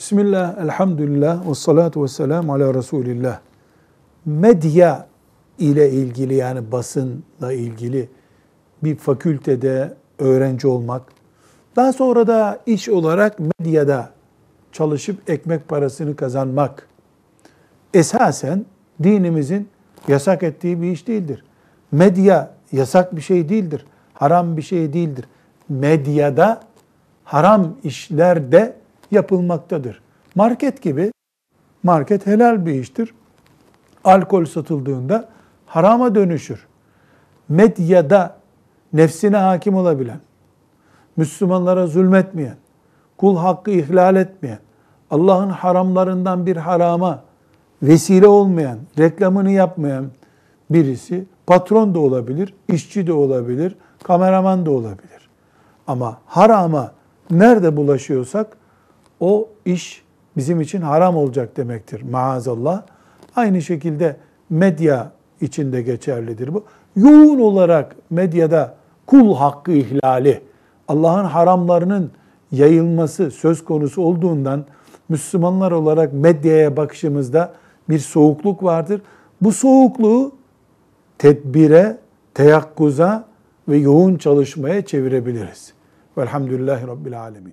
Bismillah, elhamdülillah, ve salatu ve selamu ala Resulillah. Medya ile ilgili yani basınla ilgili bir fakültede öğrenci olmak, daha sonra da iş olarak medyada çalışıp ekmek parasını kazanmak esasen dinimizin yasak ettiği bir iş değildir. Medya yasak bir şey değildir. Haram bir şey değildir. Medyada haram işler de yapılmaktadır. Market gibi market helal bir iştir. Alkol satıldığında harama dönüşür. Medyada nefsine hakim olabilen, Müslümanlara zulmetmeyen, kul hakkı ihlal etmeyen, Allah'ın haramlarından bir harama vesile olmayan, reklamını yapmayan birisi patron da olabilir, işçi de olabilir, kameraman da olabilir. Ama harama nerede bulaşıyorsak o iş bizim için haram olacak demektir maazallah. Aynı şekilde medya içinde geçerlidir bu. Yoğun olarak medyada kul hakkı ihlali, Allah'ın haramlarının yayılması söz konusu olduğundan Müslümanlar olarak medyaya bakışımızda bir soğukluk vardır. Bu soğukluğu tedbire, teyakkuza ve yoğun çalışmaya çevirebiliriz. Velhamdülillahi Rabbil Alemin.